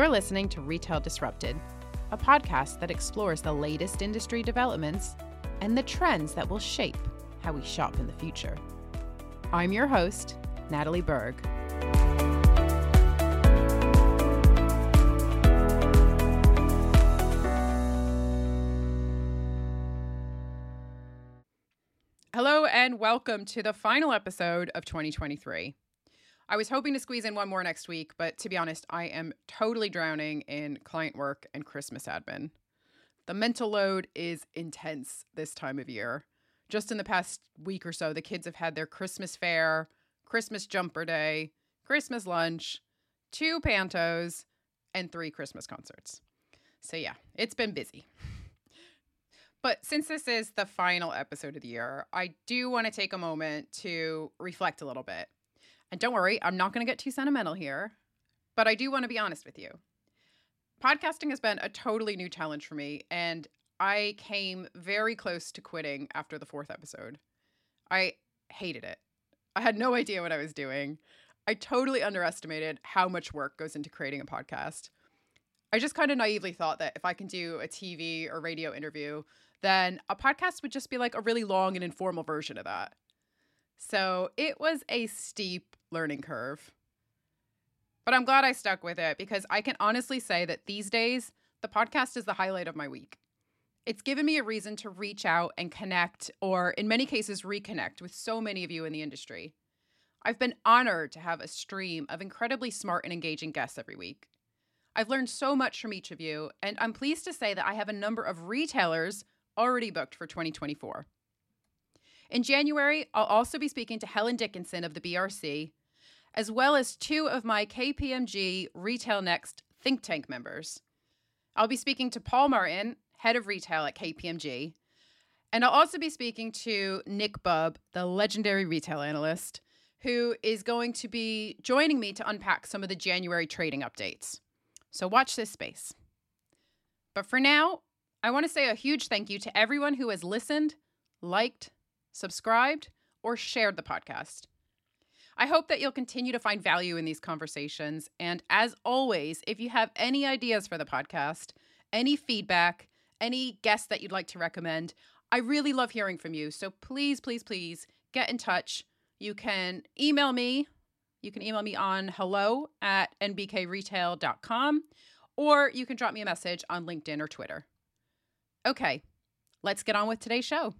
You're listening to Retail Disrupted, a podcast that explores the latest industry developments and the trends that will shape how we shop in the future. I'm your host, Natalie Berg. Hello, and welcome to the final episode of 2023. I was hoping to squeeze in one more next week, but to be honest, I am totally drowning in client work and Christmas admin. The mental load is intense this time of year. Just in the past week or so, the kids have had their Christmas fair, Christmas jumper day, Christmas lunch, two pantos, and three Christmas concerts. So, yeah, it's been busy. But since this is the final episode of the year, I do want to take a moment to reflect a little bit and don't worry, I'm not going to get too sentimental here, but I do want to be honest with you. Podcasting has been a totally new challenge for me, and I came very close to quitting after the fourth episode. I hated it. I had no idea what I was doing. I totally underestimated how much work goes into creating a podcast. I just kind of naively thought that if I can do a TV or radio interview, then a podcast would just be like a really long and informal version of that. So it was a steep learning curve. But I'm glad I stuck with it because I can honestly say that these days, the podcast is the highlight of my week. It's given me a reason to reach out and connect, or in many cases, reconnect with so many of you in the industry. I've been honored to have a stream of incredibly smart and engaging guests every week. I've learned so much from each of you, and I'm pleased to say that I have a number of retailers already booked for 2024. In January, I'll also be speaking to Helen Dickinson of the BRC, as well as two of my KPMG Retail Next think tank members. I'll be speaking to Paul Martin, head of retail at KPMG, and I'll also be speaking to Nick Bubb, the legendary retail analyst, who is going to be joining me to unpack some of the January trading updates. So watch this space. But for now, I want to say a huge thank you to everyone who has listened, liked, subscribed, or shared the podcast. I hope that you'll continue to find value in these conversations. And as always, if you have any ideas for the podcast, any feedback, any guests that you'd like to recommend, I really love hearing from you. So please, please, please get in touch. You can email me. You can email me on hello at nbkretail.com or you can drop me a message on LinkedIn or Twitter. Okay, let's get on with today's show.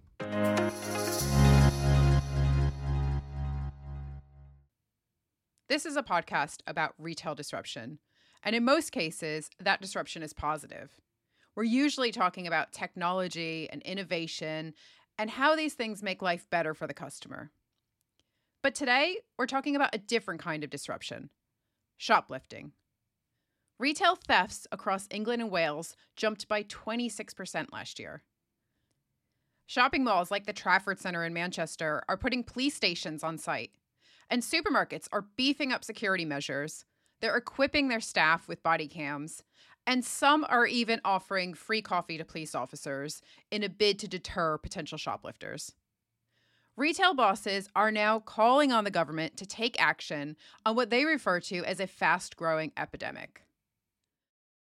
This is a podcast about retail disruption. And in most cases, that disruption is positive. We're usually talking about technology and innovation and how these things make life better for the customer. But today, we're talking about a different kind of disruption shoplifting. Retail thefts across England and Wales jumped by 26% last year. Shopping malls like the Trafford Centre in Manchester are putting police stations on site and supermarkets are beefing up security measures. They're equipping their staff with body cams. And some are even offering free coffee to police officers in a bid to deter potential shoplifters. Retail bosses are now calling on the government to take action on what they refer to as a fast growing epidemic.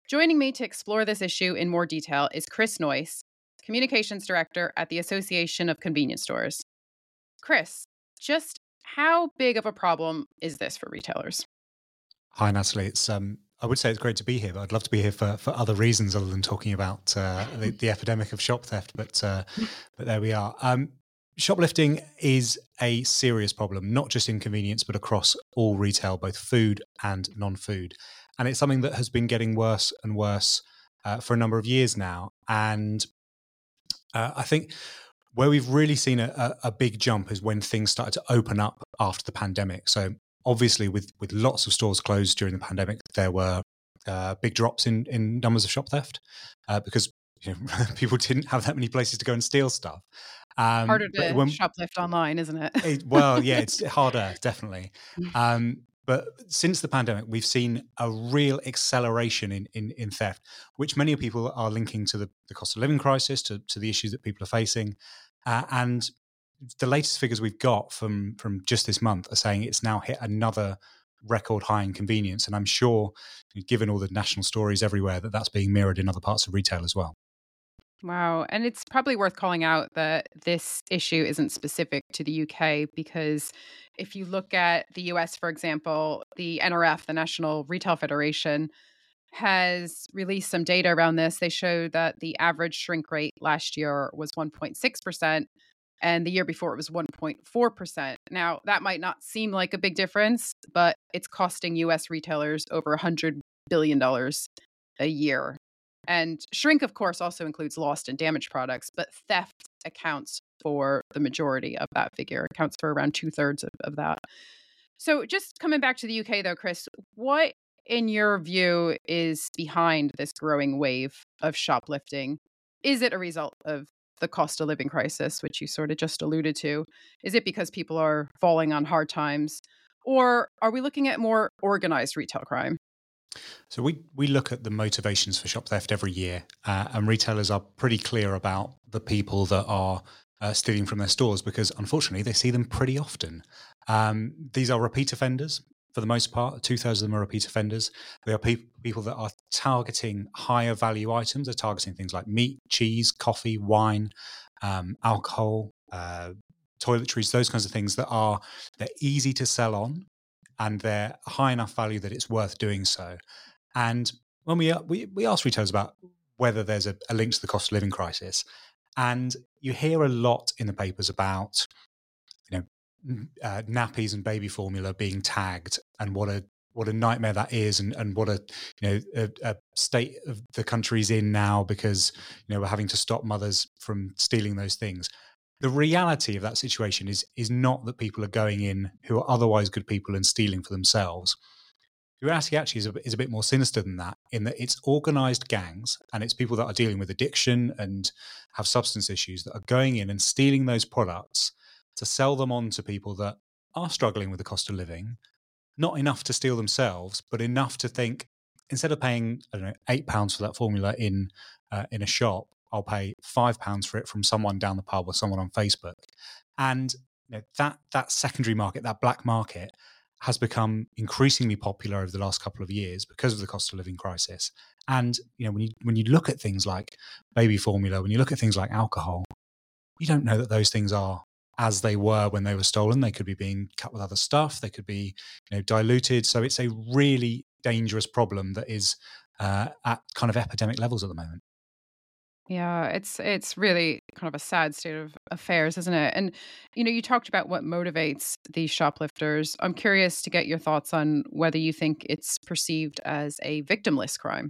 Joining me to explore this issue in more detail is Chris Noice, Communications Director at the Association of Convenience Stores. Chris, just how big of a problem is this for retailers? Hi, Natalie. It's um, I would say it's great to be here, but I'd love to be here for, for other reasons other than talking about uh, the, the, epidemic of shop theft. But uh, but there we are. Um, shoplifting is a serious problem, not just in convenience, but across all retail, both food and non-food, and it's something that has been getting worse and worse uh, for a number of years now. And uh, I think where we've really seen a, a, big jump is when things started to open up after the pandemic. So obviously, with with lots of stores closed during the pandemic, there were uh, big drops in in numbers of shop theft uh, because you know, people didn't have that many places to go and steal stuff. Um, harder to when, shoplift online, isn't it? it? Well, yeah, it's harder, definitely. Um, but since the pandemic, we've seen a real acceleration in, in, in theft, which many people are linking to the, the cost of living crisis, to, to the issues that people are facing. Uh, and the latest figures we've got from from just this month are saying it's now hit another record high in convenience. And I'm sure, given all the national stories everywhere, that that's being mirrored in other parts of retail as well. Wow. And it's probably worth calling out that this issue isn't specific to the UK because if you look at the US, for example, the NRF, the National Retail Federation, has released some data around this. They show that the average shrink rate last year was 1.6%, and the year before it was 1.4%. Now, that might not seem like a big difference, but it's costing US retailers over $100 billion a year. And shrink, of course, also includes lost and damaged products, but theft accounts for the majority of that figure, accounts for around two thirds of, of that. So, just coming back to the UK, though, Chris, what in your view, is behind this growing wave of shoplifting? Is it a result of the cost of living crisis, which you sort of just alluded to? Is it because people are falling on hard times? Or are we looking at more organized retail crime? So we we look at the motivations for shop theft every year, uh, and retailers are pretty clear about the people that are uh, stealing from their stores because unfortunately they see them pretty often. Um, these are repeat offenders for the most part. Two thirds of them are repeat offenders. They are pe- people that are targeting higher value items. They're targeting things like meat, cheese, coffee, wine, um, alcohol, uh, toiletries, those kinds of things that are they're easy to sell on, and they're high enough value that it's worth doing so. And when we we we ask retailers about whether there's a, a link to the cost of living crisis, and you hear a lot in the papers about uh, nappies and baby formula being tagged and what a what a nightmare that is and, and what a you know a, a, state of the country's in now because you know we're having to stop mothers from stealing those things. The reality of that situation is is not that people are going in who are otherwise good people and stealing for themselves. The reality actually is a, is a bit more sinister than that in that it's organized gangs and it's people that are dealing with addiction and have substance issues that are going in and stealing those products to sell them on to people that are struggling with the cost of living, not enough to steal themselves, but enough to think instead of paying I don't know eight pounds for that formula in uh, in a shop, I'll pay five pounds for it from someone down the pub or someone on Facebook, and you know, that that secondary market, that black market, has become increasingly popular over the last couple of years because of the cost of living crisis. And you know when you when you look at things like baby formula, when you look at things like alcohol, you don't know that those things are as they were when they were stolen. They could be being cut with other stuff. They could be, you know, diluted. So it's a really dangerous problem that is uh, at kind of epidemic levels at the moment. Yeah, it's it's really kind of a sad state of affairs, isn't it? And you know, you talked about what motivates these shoplifters. I'm curious to get your thoughts on whether you think it's perceived as a victimless crime.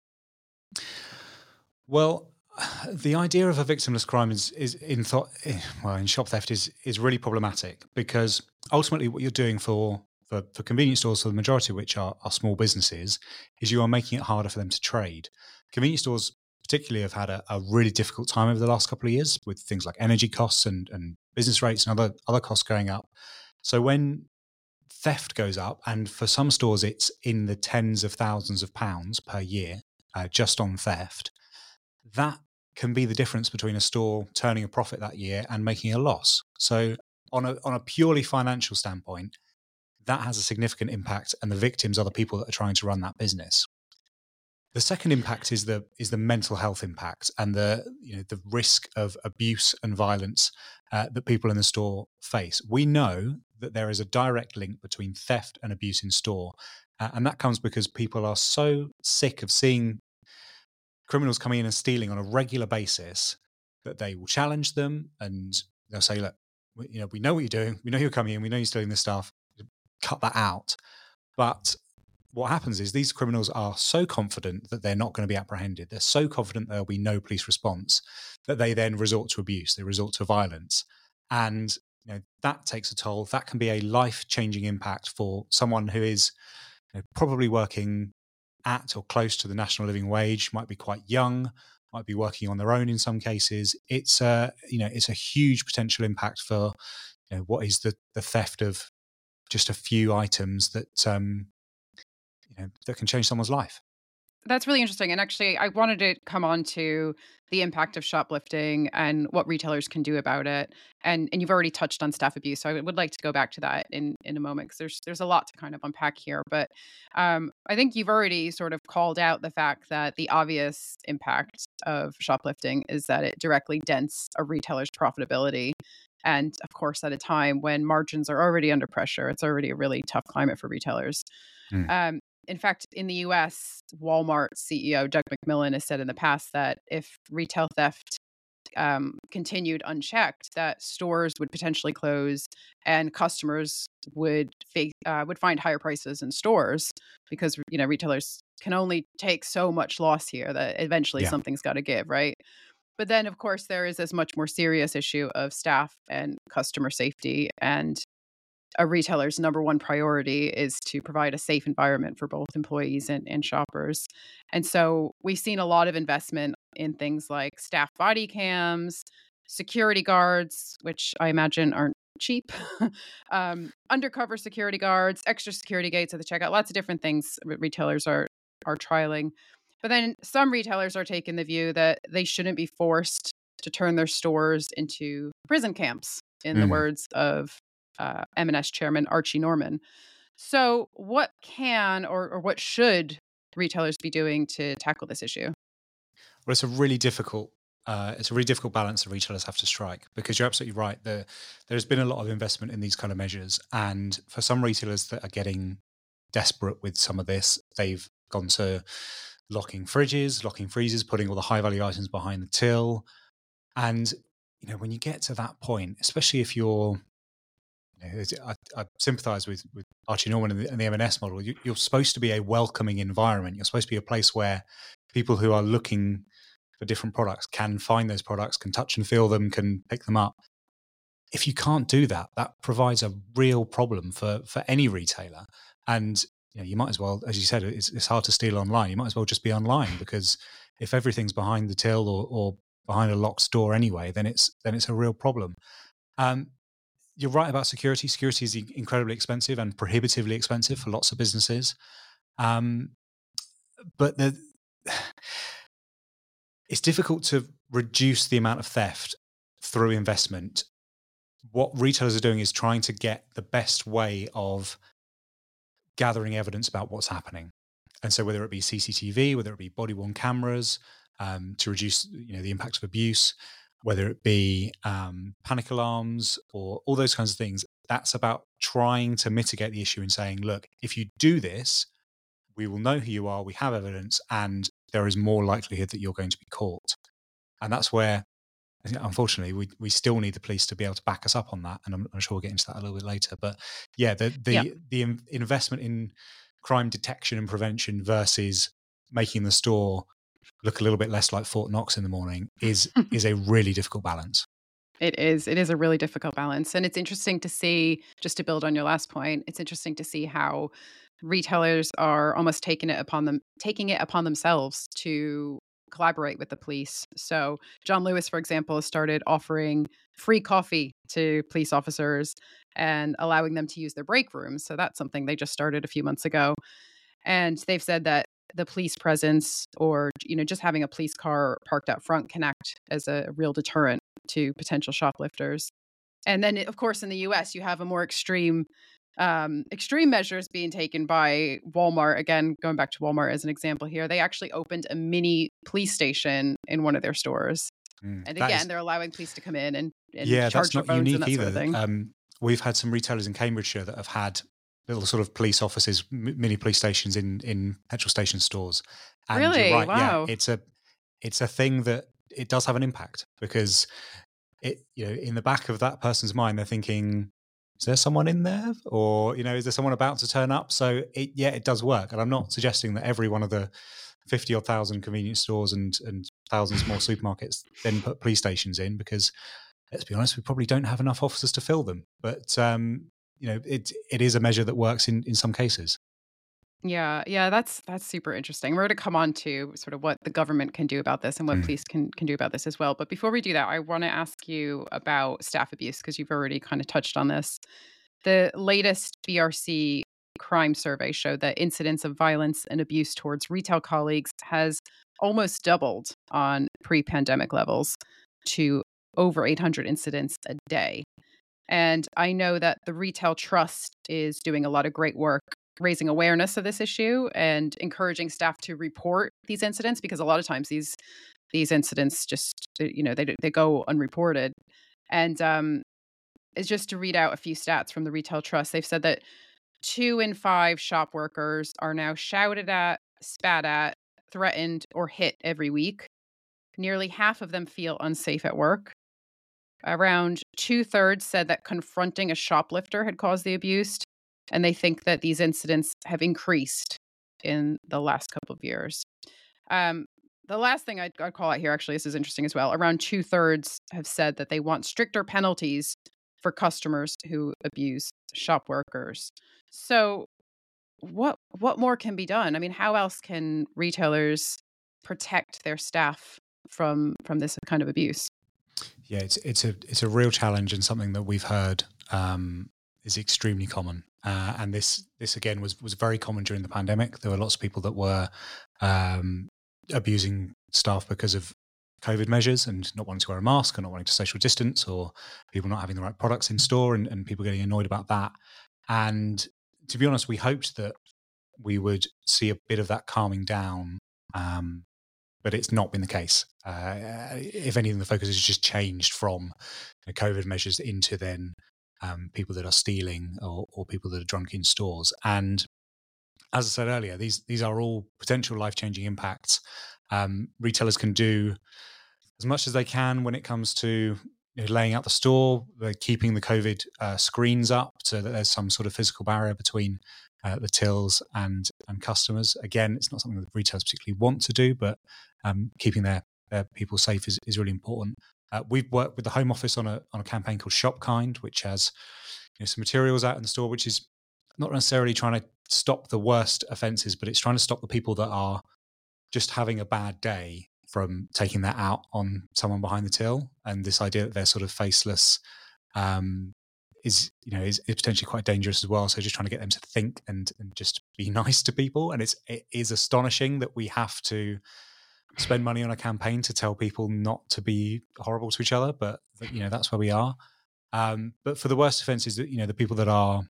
Well, the idea of a victimless crime is is in thought eh, well in shop theft is is really problematic because ultimately what you're doing for for, for convenience stores for the majority of which are, are small businesses is you are making it harder for them to trade. Convenience stores particularly have had a, a really difficult time over the last couple of years with things like energy costs and, and business rates and other other costs going up. So when theft goes up and for some stores it's in the tens of thousands of pounds per year uh, just on theft that can be the difference between a store turning a profit that year and making a loss. So, on a, on a purely financial standpoint, that has a significant impact, and the victims are the people that are trying to run that business. The second impact is the is the mental health impact and the you know the risk of abuse and violence uh, that people in the store face. We know that there is a direct link between theft and abuse in store, uh, and that comes because people are so sick of seeing criminals coming in and stealing on a regular basis that they will challenge them and they'll say, look, we, you know, we know what you're doing. We know you're coming in. We know you're stealing this stuff. Cut that out. But what happens is these criminals are so confident that they're not going to be apprehended. They're so confident there'll be no police response that they then resort to abuse. They resort to violence. And you know, that takes a toll. That can be a life changing impact for someone who is you know, probably working at or close to the national living wage, might be quite young, might be working on their own in some cases. It's a you know it's a huge potential impact for you know, what is the the theft of just a few items that um, you know that can change someone's life. That's really interesting. And actually, I wanted to come on to the impact of shoplifting and what retailers can do about it. And and you've already touched on staff abuse, so I would like to go back to that in in a moment because there's there's a lot to kind of unpack here. But um, I think you've already sort of called out the fact that the obvious impact of shoplifting is that it directly dents a retailer's profitability. And of course, at a time when margins are already under pressure, it's already a really tough climate for retailers. Mm. Um, in fact, in the US, Walmart CEO Doug McMillon has said in the past that if retail theft um, continued unchecked, that stores would potentially close and customers would face, uh, would find higher prices in stores because you know retailers can only take so much loss here that eventually yeah. something's got to give, right? But then, of course, there is this much more serious issue of staff and customer safety and a retailer's number one priority is to provide a safe environment for both employees and, and shoppers. And so we've seen a lot of investment in things like staff body cams, security guards, which I imagine aren't cheap, um, undercover security guards, extra security gates at the checkout, lots of different things retailers are are trialing. But then some retailers are taking the view that they shouldn't be forced to turn their stores into prison camps, in mm. the words of uh, M&S chairman Archie Norman. So, what can or, or what should retailers be doing to tackle this issue? Well, it's a really difficult uh, it's a really difficult balance that retailers have to strike because you're absolutely right. The, there's been a lot of investment in these kind of measures, and for some retailers that are getting desperate with some of this, they've gone to locking fridges, locking freezers, putting all the high value items behind the till, and you know when you get to that point, especially if you're know, I, I sympathise with, with Archie Norman and the, and the M&S model. You, you're supposed to be a welcoming environment. You're supposed to be a place where people who are looking for different products can find those products, can touch and feel them, can pick them up. If you can't do that, that provides a real problem for for any retailer. And you, know, you might as well, as you said, it's, it's hard to steal online. You might as well just be online because if everything's behind the till or, or behind a locked door anyway, then it's then it's a real problem. Um, you're right about security. Security is incredibly expensive and prohibitively expensive for lots of businesses. Um, but the, it's difficult to reduce the amount of theft through investment. What retailers are doing is trying to get the best way of gathering evidence about what's happening. And so, whether it be CCTV, whether it be body worn cameras, um, to reduce you know the impact of abuse, whether it be um, panic alarms or all those kinds of things. That's about trying to mitigate the issue and saying, look, if you do this, we will know who you are, we have evidence, and there is more likelihood that you're going to be caught. And that's where, unfortunately, we, we still need the police to be able to back us up on that. And I'm, I'm sure we'll get into that a little bit later. But yeah, the the, yeah. the investment in crime detection and prevention versus making the store look a little bit less like Fort Knox in the morning is hmm. is a really difficult balance. It is. It is a really difficult balance. And it's interesting to see, just to build on your last point, it's interesting to see how retailers are almost taking it upon them taking it upon themselves to collaborate with the police. So John Lewis, for example, started offering free coffee to police officers and allowing them to use their break rooms. So that's something they just started a few months ago. And they've said that the police presence or you know just having a police car parked out front can act as a real deterrent to potential shoplifters. And then of course in the us you have a more extreme um, extreme measures being taken by walmart. Again going back to walmart as an example here they actually opened a mini police station in one of their stores. Mm, and again is, they're allowing police to come in and, and yeah that's not unique either sort of um, we've had some retailers in cambridgeshire that have had little sort of police offices, mini police stations in in petrol station stores. And really? Right, wow. Yeah, it's a it's a thing that it does have an impact because it you know in the back of that person's mind they're thinking is there someone in there or you know is there someone about to turn up so it yeah it does work and i'm not suggesting that every one of the 50 or thousand convenience stores and and thousands more supermarkets then put police stations in because let's be honest we probably don't have enough officers to fill them but um you know it it is a measure that works in in some cases yeah yeah that's that's super interesting we're going to come on to sort of what the government can do about this and what mm. police can can do about this as well but before we do that i want to ask you about staff abuse because you've already kind of touched on this the latest brc crime survey showed that incidents of violence and abuse towards retail colleagues has almost doubled on pre pandemic levels to over 800 incidents a day. And I know that the Retail Trust is doing a lot of great work raising awareness of this issue and encouraging staff to report these incidents because a lot of times these these incidents just you know they they go unreported. And um just to read out a few stats from the retail trust they've said that two in five shop workers are now shouted at spat at threatened or hit every week. Nearly half of them feel unsafe at work Around two thirds said that confronting a shoplifter had caused the abuse, and they think that these incidents have increased in the last couple of years. Um, the last thing I'd, I'd, call out here, actually, this is interesting as well. Around two thirds have said that they want stricter penalties for customers who abuse shop workers. So, what what more can be done? I mean, how else can retailers protect their staff from from this kind of abuse? Yeah, it's it's a it's a real challenge and something that we've heard um, is extremely common. Uh, and this this again was was very common during the pandemic. There were lots of people that were um, abusing staff because of COVID measures and not wanting to wear a mask and not wanting to social distance, or people not having the right products in store, and, and people getting annoyed about that. And to be honest, we hoped that we would see a bit of that calming down um, but it's not been the case. Uh, if anything, the focus has just changed from you know, COVID measures into then um, people that are stealing or, or, people that are drunk in stores. And as I said earlier, these these are all potential life changing impacts. Um, retailers can do as much as they can when it comes to you know, laying out the store, they're keeping the COVID uh, screens up so that there's some sort of physical barrier between uh, the tills and and customers. Again, it's not something that retailers particularly want to do, but um, keeping their, their people safe is, is really important. Uh, we've worked with the Home Office on a on a campaign called Shop Kind, which has you know, some materials out in the store, which is not necessarily trying to stop the worst offences, but it's trying to stop the people that are just having a bad day from taking that out on someone behind the till. And this idea that they're sort of faceless um, is you know is, is, potentially quite dangerous as well. So just trying to get them to think and and just be nice to people. And it's it is astonishing that we have to spend money on a campaign to tell people not to be horrible to each other, but you know that's where we are. Um, but for the worst offences, you know the people that are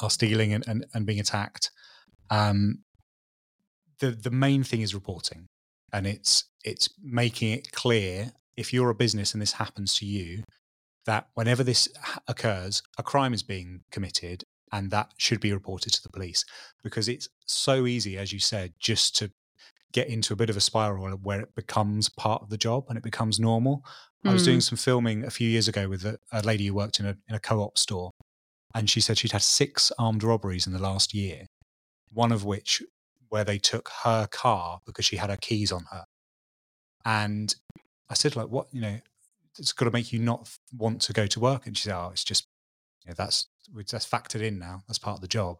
are stealing and, and, and being attacked, um, the the main thing is reporting, and it's it's making it clear if you're a business and this happens to you, that whenever this occurs, a crime is being committed and that should be reported to the police because it's so easy, as you said, just to get into a bit of a spiral where it becomes part of the job and it becomes normal. Mm. I was doing mm. some filming a few years ago with a, a lady who worked in a, in a co op store, and she said she'd had six armed robberies in the last year, one of which where they took her car because she had her keys on her. And I said, like, what, you know, it's got to make you not want to go to work. And she said, oh, it's just, you know, that's, that's factored in now. That's part of the job.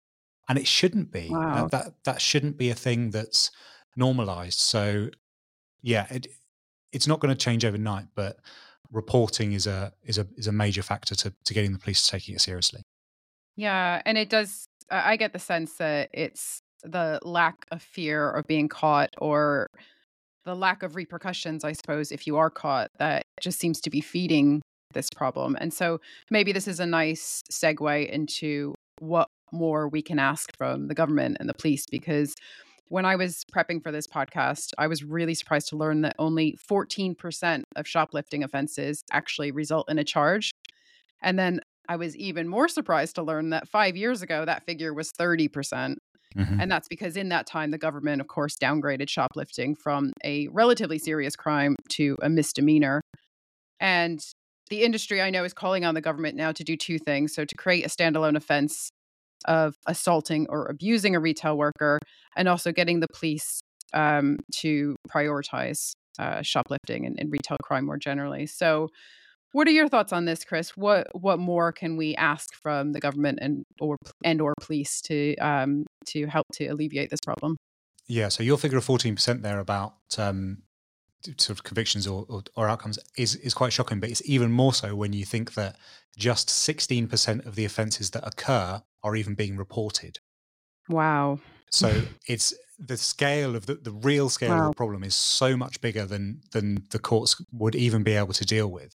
And it shouldn't be. Wow. That, that, that shouldn't be a thing that's normalized. So yeah, it, it's not going to change overnight, but reporting is a is a is a major factor to to getting the police taking it seriously. Yeah, and it does. I get the sense that it's the lack of fear of being caught or the lack of repercussions, I suppose, if you are caught, that just seems to be feeding this problem. And so maybe this is a nice segue into what more we can ask from the government and the police because when I was prepping for this podcast, I was really surprised to learn that only 14% of shoplifting offenses actually result in a charge. And then I was even more surprised to learn that five years ago, that figure was 30%. percent mm hmm And that's because in that time, the government, of course, downgraded shoplifting from a relatively serious crime to a misdemeanor. And the industry I know is calling on the government now to do two things. So, to create a standalone offense of assaulting or abusing a retail worker, and also getting the police um, to prioritize uh, shoplifting and, and, retail crime more generally. So, what are your thoughts on this, Chris? What what more can we ask from the government and or and or police to um, to help to alleviate this problem? Yeah, so your figure of fourteen percent there about um, sort of convictions or, or, or, outcomes is is quite shocking. But it's even more so when you think that just sixteen percent of the offences that occur are even being reported. Wow. So it's the scale of the, the real scale wow. of the problem is so much bigger than than the courts would even be able to deal with.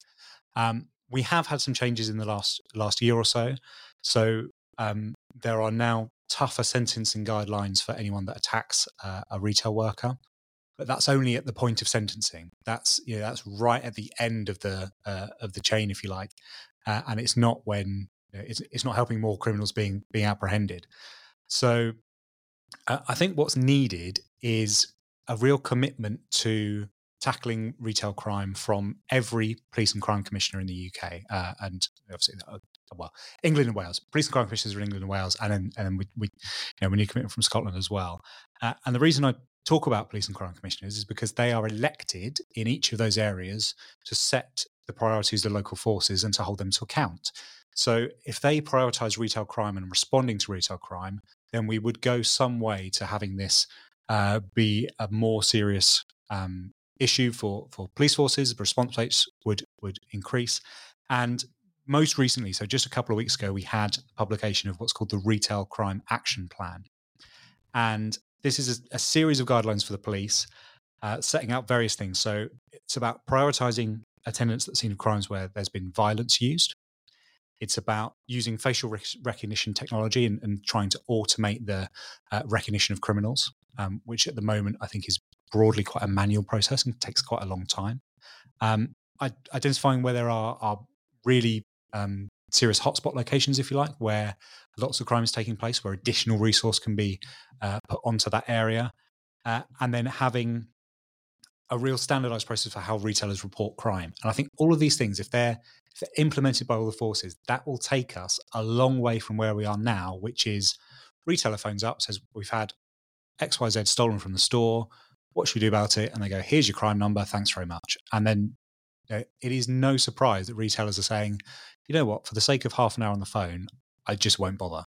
Um, we have had some changes in the last last year or so. So um, there are now tougher sentencing guidelines for anyone that attacks uh, a retail worker. But that's only at the point of sentencing. That's you know, that's right at the end of the uh, of the chain, if you like, uh, and it's not when you know, it's it's not helping more criminals being being apprehended. So uh, I think what's needed is a real commitment to tackling retail crime from every police and crime commissioner in the UK, uh, and obviously, uh, well, England and Wales. Police and crime commissioners in England and Wales, and then and then we, we you know we commitment from Scotland as well. Uh, and the reason I talk about police and crime commissioners is because they are elected in each of those areas to set the priorities of the local forces and to hold them to account. So if they prioritise retail crime and responding to retail crime, then we would go some way to having this uh, be a more serious um, issue for for police forces. The response rates would would increase, and most recently, so just a couple of weeks ago, we had the publication of what's called the Retail Crime Action Plan, and this is a, a series of guidelines for the police, uh, setting out various things. So it's about prioritizing attendance at the scene of crimes where there's been violence used. It's about using facial rec- recognition technology and, and, trying to automate the uh, recognition of criminals, um, which at the moment I think is broadly quite a manual process and takes quite a long time. Um, identifying where there are, are really um, serious hotspot locations, if you like, where lots of crime is taking place, where additional resource can be uh, put onto that area, uh, and then having a real standardized process for how retailers report crime. And I think all of these things, if they're, if they're implemented by all the forces, that will take us a long way from where we are now, which is retailer phones up, says, We've had XYZ stolen from the store. What should we do about it? And they go, Here's your crime number. Thanks very much. And then it is no surprise that retailers are saying, you know what, for the sake of half an hour on the phone, I just won't bother.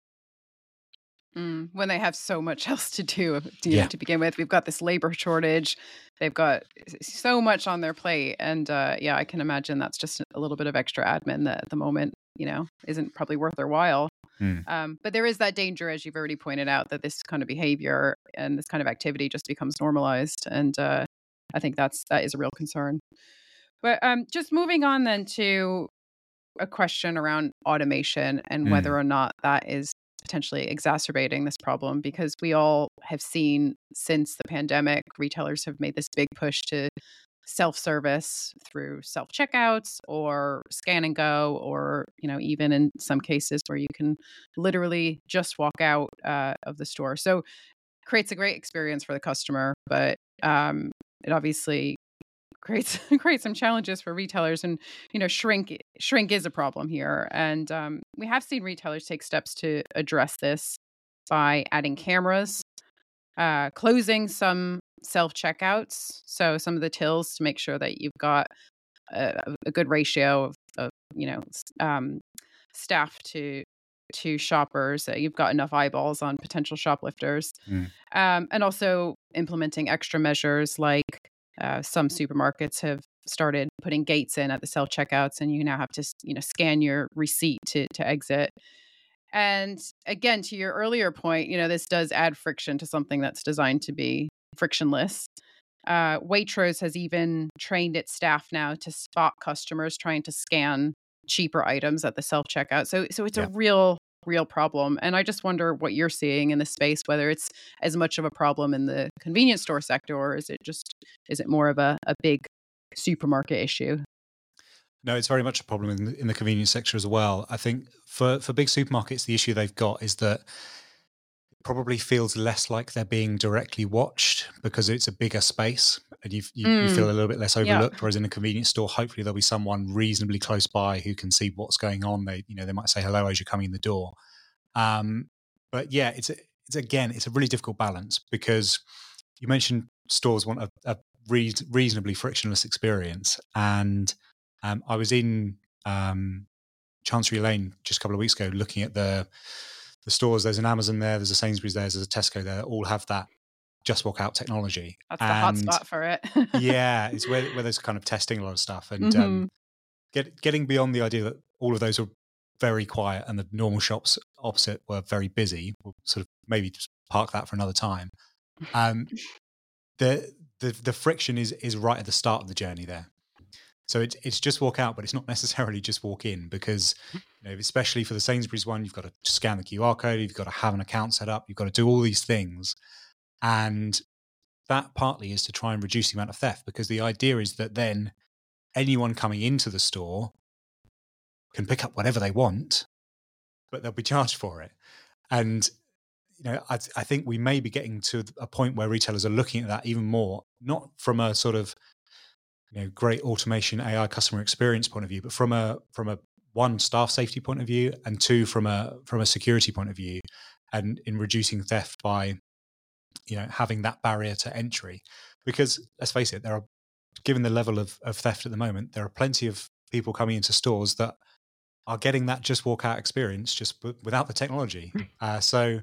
Mm, when they have so much else to do yeah. to begin with. We've got this labor shortage. They've got so much on their plate. And uh, yeah, I can imagine that's just a little bit of extra admin that at the moment, you know, isn't probably worth their while. Mm. Um, but there is that danger, as you've already pointed out, that this kind of behavior and this kind of activity just becomes normalized. And uh, I think that's that is a real concern. But um, just moving on then to a question around automation and mm. whether or not that is potentially exacerbating this problem because we all have seen since the pandemic retailers have made this big push to self-service through self-checkouts or scan and go or you know even in some cases where you can literally just walk out uh, of the store so creates a great experience for the customer but um, it obviously creates creates some challenges for retailers and you know shrink shrink is a problem here. And um, we have seen retailers take steps to address this by adding cameras uh, closing some self checkouts so some of the tills to make sure that you've got a, a good ratio of, of you know um, staff to to shoppers that you've got enough eyeballs on potential shoplifters. Mm. um, and also implementing extra measures like uh, some supermarkets have started putting gates in at the self checkouts, and you now have to you know scan your receipt to to exit. And again, to your earlier point, you know this does add friction to something that's designed to be frictionless. Uh, Waitrose has even trained its staff now to spot customers trying to scan cheaper items at the self checkout. So so it's yeah. a real real problem. And I just wonder what you're seeing in the space, whether it's as much of a problem in the convenience store sector or is it just is it more of a, a big supermarket issue? No, it's very much a problem in the, in the convenience sector as well. I think for for big supermarkets, the issue they've got is that probably feels less like they're being directly watched because it's a bigger space and you, you, mm. you feel a little bit less overlooked. Yeah. Whereas in a convenience store, hopefully there'll be someone reasonably close by who can see what's going on. They, you know, they might say hello as you're coming in the door. Um, but yeah, it's it's again, it's a really difficult balance because you mentioned stores want a, a re- reasonably frictionless experience, and um, I was in um, Chancery Lane just a couple of weeks ago looking at the the stores. There's an Amazon there, there's a Sainsbury's there, there's a Tesco there. All have that just walk out technology. That's and the hotspot for it. yeah, it's where, where there's kind of testing a lot of stuff and um, mm-hmm. um, get, getting beyond the idea that all of those are very quiet and the normal shops opposite were very busy, we'll sort of maybe just park that for another time. Um, the the the friction is is right at the start of the journey there. So it's it's just walk out, but it's not necessarily just walk in because know, especially for the Sainsbury's one, you've got to scan the QR code, you've got to have an account set up, you've got to do all these things, and that partly is to try and reduce the amount of theft because the idea is that then anyone coming into the store can pick up whatever they want, but they'll be charged for it. And you know, I, I, think we may be getting to a point where retailers are looking at that even more, not from a sort of you know great automation AI customer experience point of view, but from a from a one staff safety point of view, and two from a from a security point of view, and in reducing theft by you know having that barrier to entry. Because let's face it, there are given the level of, of theft at the moment, there are plenty of people coming into stores that are getting that just walk out experience just without the technology. Hmm. Uh, so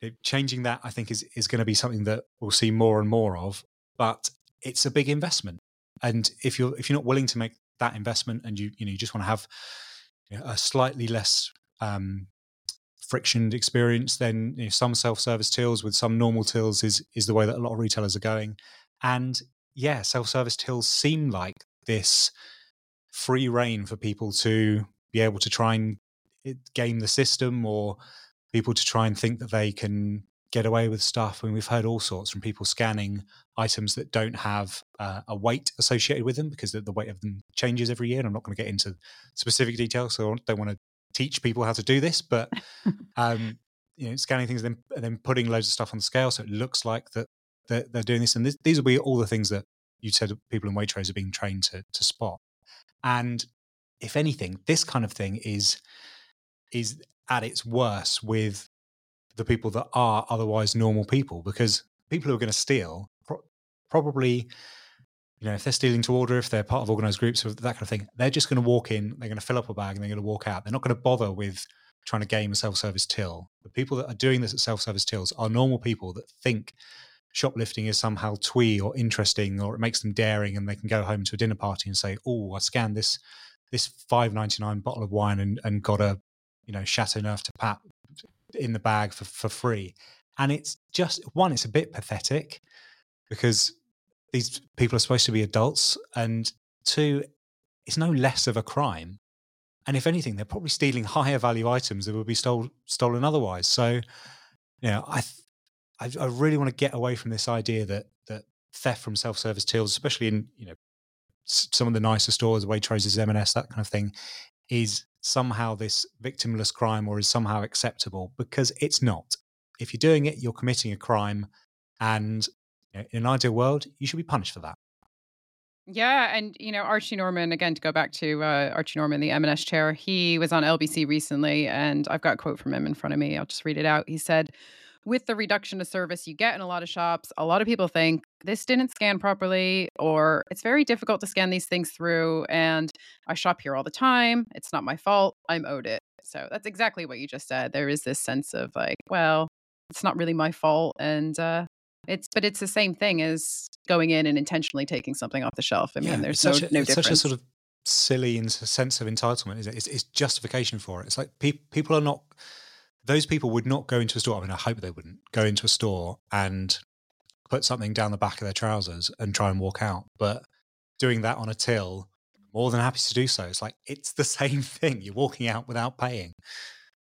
it, changing that, I think, is is going to be something that we'll see more and more of. But it's a big investment, and if you're if you're not willing to make that investment, and you you know you just want to have a slightly less um, frictioned experience, than you know, some self service tills with some normal tills is is the way that a lot of retailers are going. And yeah, self service tills seem like this free reign for people to be able to try and eh, game the system or people to try and think that they can get away with stuff. I mean, we've heard all sorts from people scanning items that don't have uh, a weight associated with them because the, the, weight of them changes every year. And I'm not going to get into specific details, so I don't want to teach people how to do this. But um, you know, scanning things and then, and then putting loads of stuff on the scale so it looks like that they're, they're doing this. And this, these will be all the things that you said people in Waitrose are being trained to to spot. And if anything, this kind of thing is is at its worst with the people that are otherwise normal people because people who are going to steal pro- probably you know if they're stealing to order if they're part of organized groups or that kind of thing they're just going to walk in they're going to fill up a bag and they're going to walk out. They're not going to bother with trying to game a self-service till. The people that are doing this at self-service tills are normal people that think shoplifting is somehow twee or interesting or it makes them daring and they can go home to a dinner party and say oh i scanned this this 5.99 bottle of wine and, and got a you know Châteauneuf-du-Pape in the bag for, for free. And it's just one, it's a bit pathetic because these people are supposed to be adults, and two, it's no less of a crime. And if anything, they're probably stealing higher value items that would be stole, stolen otherwise. So, you know, I, I, I really want to get away from this idea that that theft from self service tills, especially in you know some of the nicer stores, Waitroses, M&S, that kind of thing, is somehow this victimless crime or is somehow acceptable because it's not. If you're doing it, you're committing a crime, and in an ideal world, you should be punished for that. Yeah, and you know Archie Norman again to go back to uh, Archie Norman, the M&S chair. He was on LBC recently, and I've got a quote from him in front of me. I'll just read it out. He said, with the reduction of service you get in a lot of shops, a lot of people think this didn't scan properly or it's very difficult to scan these things through. And I shop here all the time. It's not my fault. I'm owed it. So that's exactly what you just said. There is this sense of like, well, it's not really my fault. And, uh, it's but it's the same thing as going in and intentionally taking something off the shelf. I mean, yeah, there's no, a, no difference. Such a sort of silly sense of entitlement, is it? It's, it's justification for it. It's like pe- people are not those people would not go into a store. I mean, I hope they wouldn't go into a store and put something down the back of their trousers and try and walk out. But doing that on a till, more than happy to do so. It's like it's the same thing. You're walking out without paying.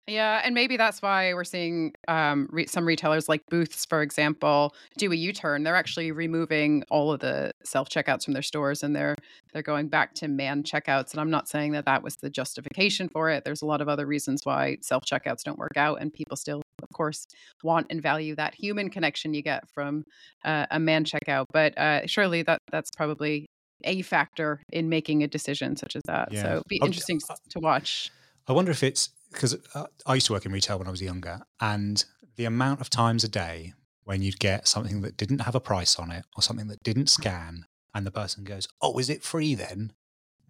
Yeah, and maybe that's why we're seeing um, re- some retailers like Booths, for example, do a U-turn. They're actually removing all of the self checkouts from their stores, and they're they're going back to man checkouts. And I'm not saying that that was the justification for it. There's a lot of other reasons why self checkouts don't work out, and people still, of course, want and value that human connection you get from uh, a man checkout. But uh, surely that that's probably a factor in making a decision such as that. Yeah. So it'd be interesting uh, to watch. I wonder if it's because uh, I used to work in retail when I was younger, and the amount of times a day when you'd get something that didn't have a price on it or something that didn't scan, and the person goes, "Oh, is it free then?"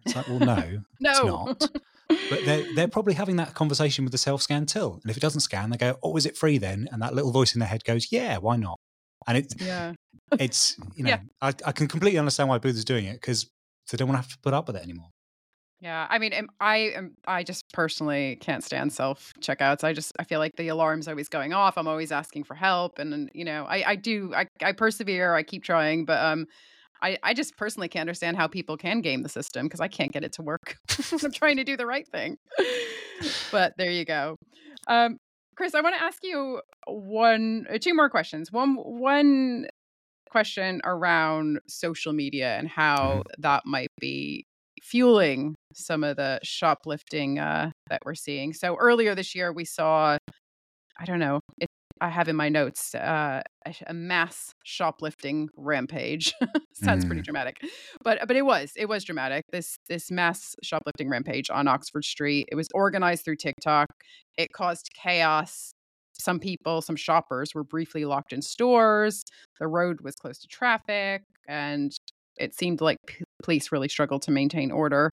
It's like, well, no, no. it's not. But they're they're probably having that conversation with the self scan till, and if it doesn't scan, they go, "Oh, is it free then?" And that little voice in their head goes, "Yeah, why not?" And it's yeah, it's you know, yeah. I, I can completely understand why Booth is doing it because they don't want to have to put up with it anymore. Yeah, I mean, I am. I just personally can't stand self checkouts. I just I feel like the alarm's always going off. I'm always asking for help, and you know, I I do I I persevere. I keep trying, but um, I I just personally can't understand how people can game the system because I can't get it to work. I'm trying to do the right thing. but there you go. Um, Chris, I want to ask you one, uh, two more questions. One one question around social media and how mm-hmm. that might be fueling some of the shoplifting uh, that we're seeing. So earlier this year, we saw, I don't know, it, I have in my notes uh, a, mass shoplifting rampage. Sounds mm. pretty dramatic, but but it was it was dramatic. This this mass shoplifting rampage on Oxford Street. It was organized through TikTok. It caused chaos. Some people, some shoppers, were briefly locked in stores. The road was close to traffic, and it seemed like p- police really struggle to maintain order.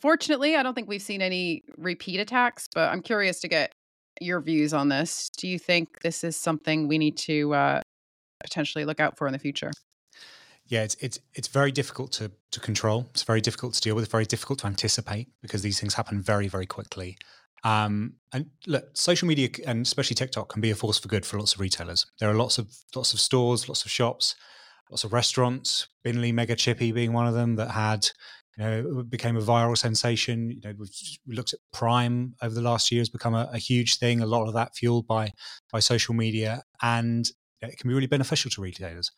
Fortunately, I don't think we've seen any repeat attacks, but I'm curious to get your views on this. Do you think this is something we need to uh, potentially look out for in the future? Yeah, it's it's it's very difficult to to control. It's very difficult to deal with. It's very difficult to anticipate because these things happen very very quickly. Um, and look, social media and especially TikTok can be a force for good for lots of retailers. There are lots of lots of stores, lots of shops lots of restaurants, Binley Mega Chippy being one of them that had, you know, became a viral sensation. You know, we've, looked at Prime over the last year has become a, a, huge thing. A lot of that fueled by by social media, and it can be really beneficial to retailers.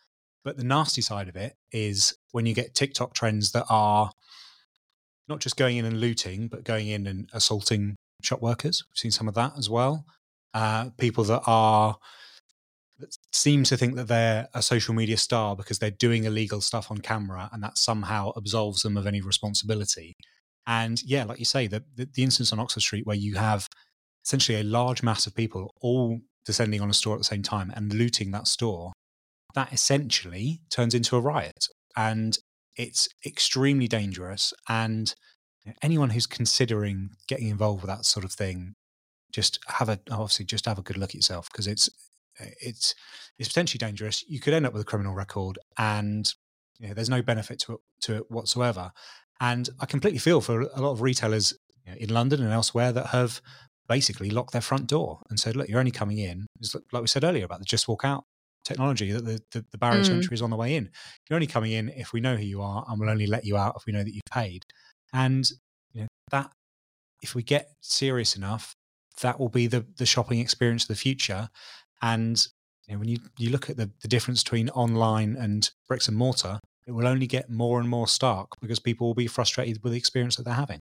But the nasty side of it is when you get TikTok trends that are not just going in and looting, but going in and assaulting shop workers. We've seen some of that as well. Uh, people that are seem to think that they're a social media star because they're doing illegal stuff on camera and that somehow absolves them of any responsibility. And yeah, like you say, the, the, the instance on Oxford Street where you have essentially a large mass of people all descending on a store at the same time and looting that store, that essentially turns into a riot. And it's extremely dangerous. And anyone who's considering getting involved with that sort of thing, just have a obviously just have a good look at yourself because it's it's it's potentially dangerous. You could end up with a criminal record, and you know, there's no benefit to it, to it whatsoever. And I completely feel for a lot of retailers you know, in London and elsewhere that have basically locked their front door and said, "Look, you're only coming in." It's like we said earlier about the just walk out technology that the, the, the barrier mm. to entry is on the way in. You're only coming in if we know who you are, and we'll only let you out if we know that you've paid. And you know that if we get serious enough, that will be the the shopping experience of the future. And you know, when you, you look at the, the difference between online and bricks and mortar, it will only get more and more stark because people will be frustrated with the experience that they're having.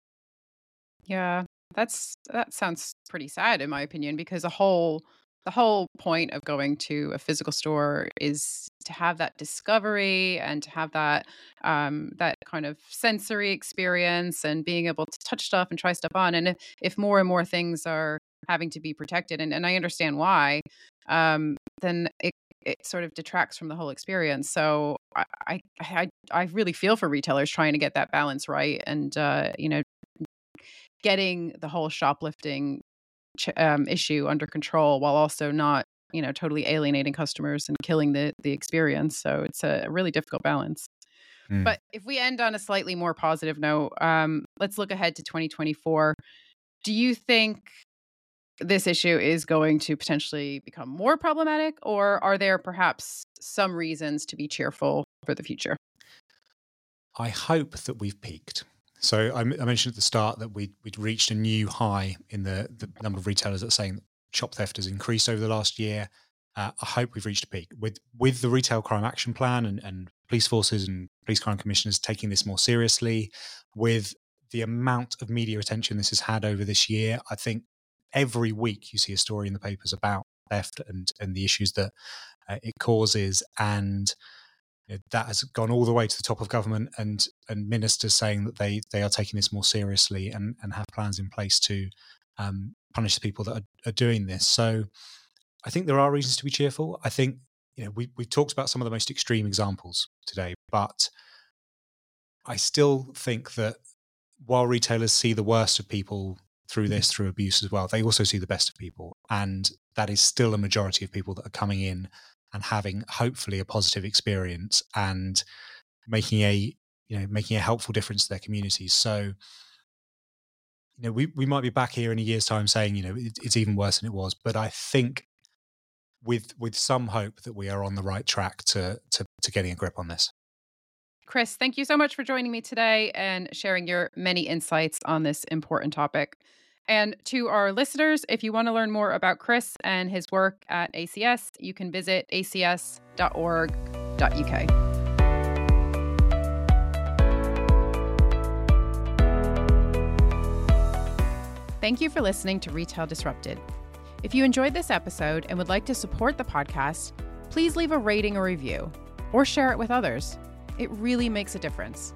Yeah, that's that sounds pretty sad in my opinion because the whole the whole point of going to a physical store is to have that discovery and to have that um, that kind of sensory experience and being able to touch stuff and try stuff on and if, if more and more things are having to be protected and, and i understand why um, then it it sort of detracts from the whole experience. So I I I really feel for retailers trying to get that balance right, and uh, you know, getting the whole shoplifting ch- um, issue under control while also not you know totally alienating customers and killing the the experience. So it's a really difficult balance. Mm. But if we end on a slightly more positive note, um, let's look ahead to 2024. Do you think this issue is going to potentially become more problematic, or are there perhaps some reasons to be cheerful for the future? I hope that we've peaked. So I, I mentioned at the start that we would reached a new high in the, the number of retailers that are saying shop theft has increased over the last year. Uh, I hope we've reached a peak with with the retail crime action plan and, and police forces and police crime commissioners taking this more seriously. With the amount of media attention this has had over this year, I think every week you see a story in the papers about theft and and the issues that uh, it causes and that has gone all the way to the top of government and and ministers saying that they they are taking this more seriously and and have plans in place to um, punish the people that are, are doing this. So i think there are reasons to be cheerful. I think you know we we talked about some of the most extreme examples today but i still think that while retailers see the worst of people through this through abuse as well they also see the best of people and that is still a majority of people that are coming in and having hopefully a positive experience and making a you know, making a helpful difference to their communities. So, you know, we, we might be back here in a year's time saying, you know, it, it's even worse than it was. But I think with with some hope that we are on the right track to to, to getting a grip on this. Chris, thank you so much for joining me today and sharing your many insights on this important topic. And to our listeners, if you want to learn more about Chris and his work at ACS, you can visit acs.org.uk. Thank you for listening to Retail Disrupted. If you enjoyed this episode and would like to support the podcast, please leave a rating or review or share it with others. It really makes a difference.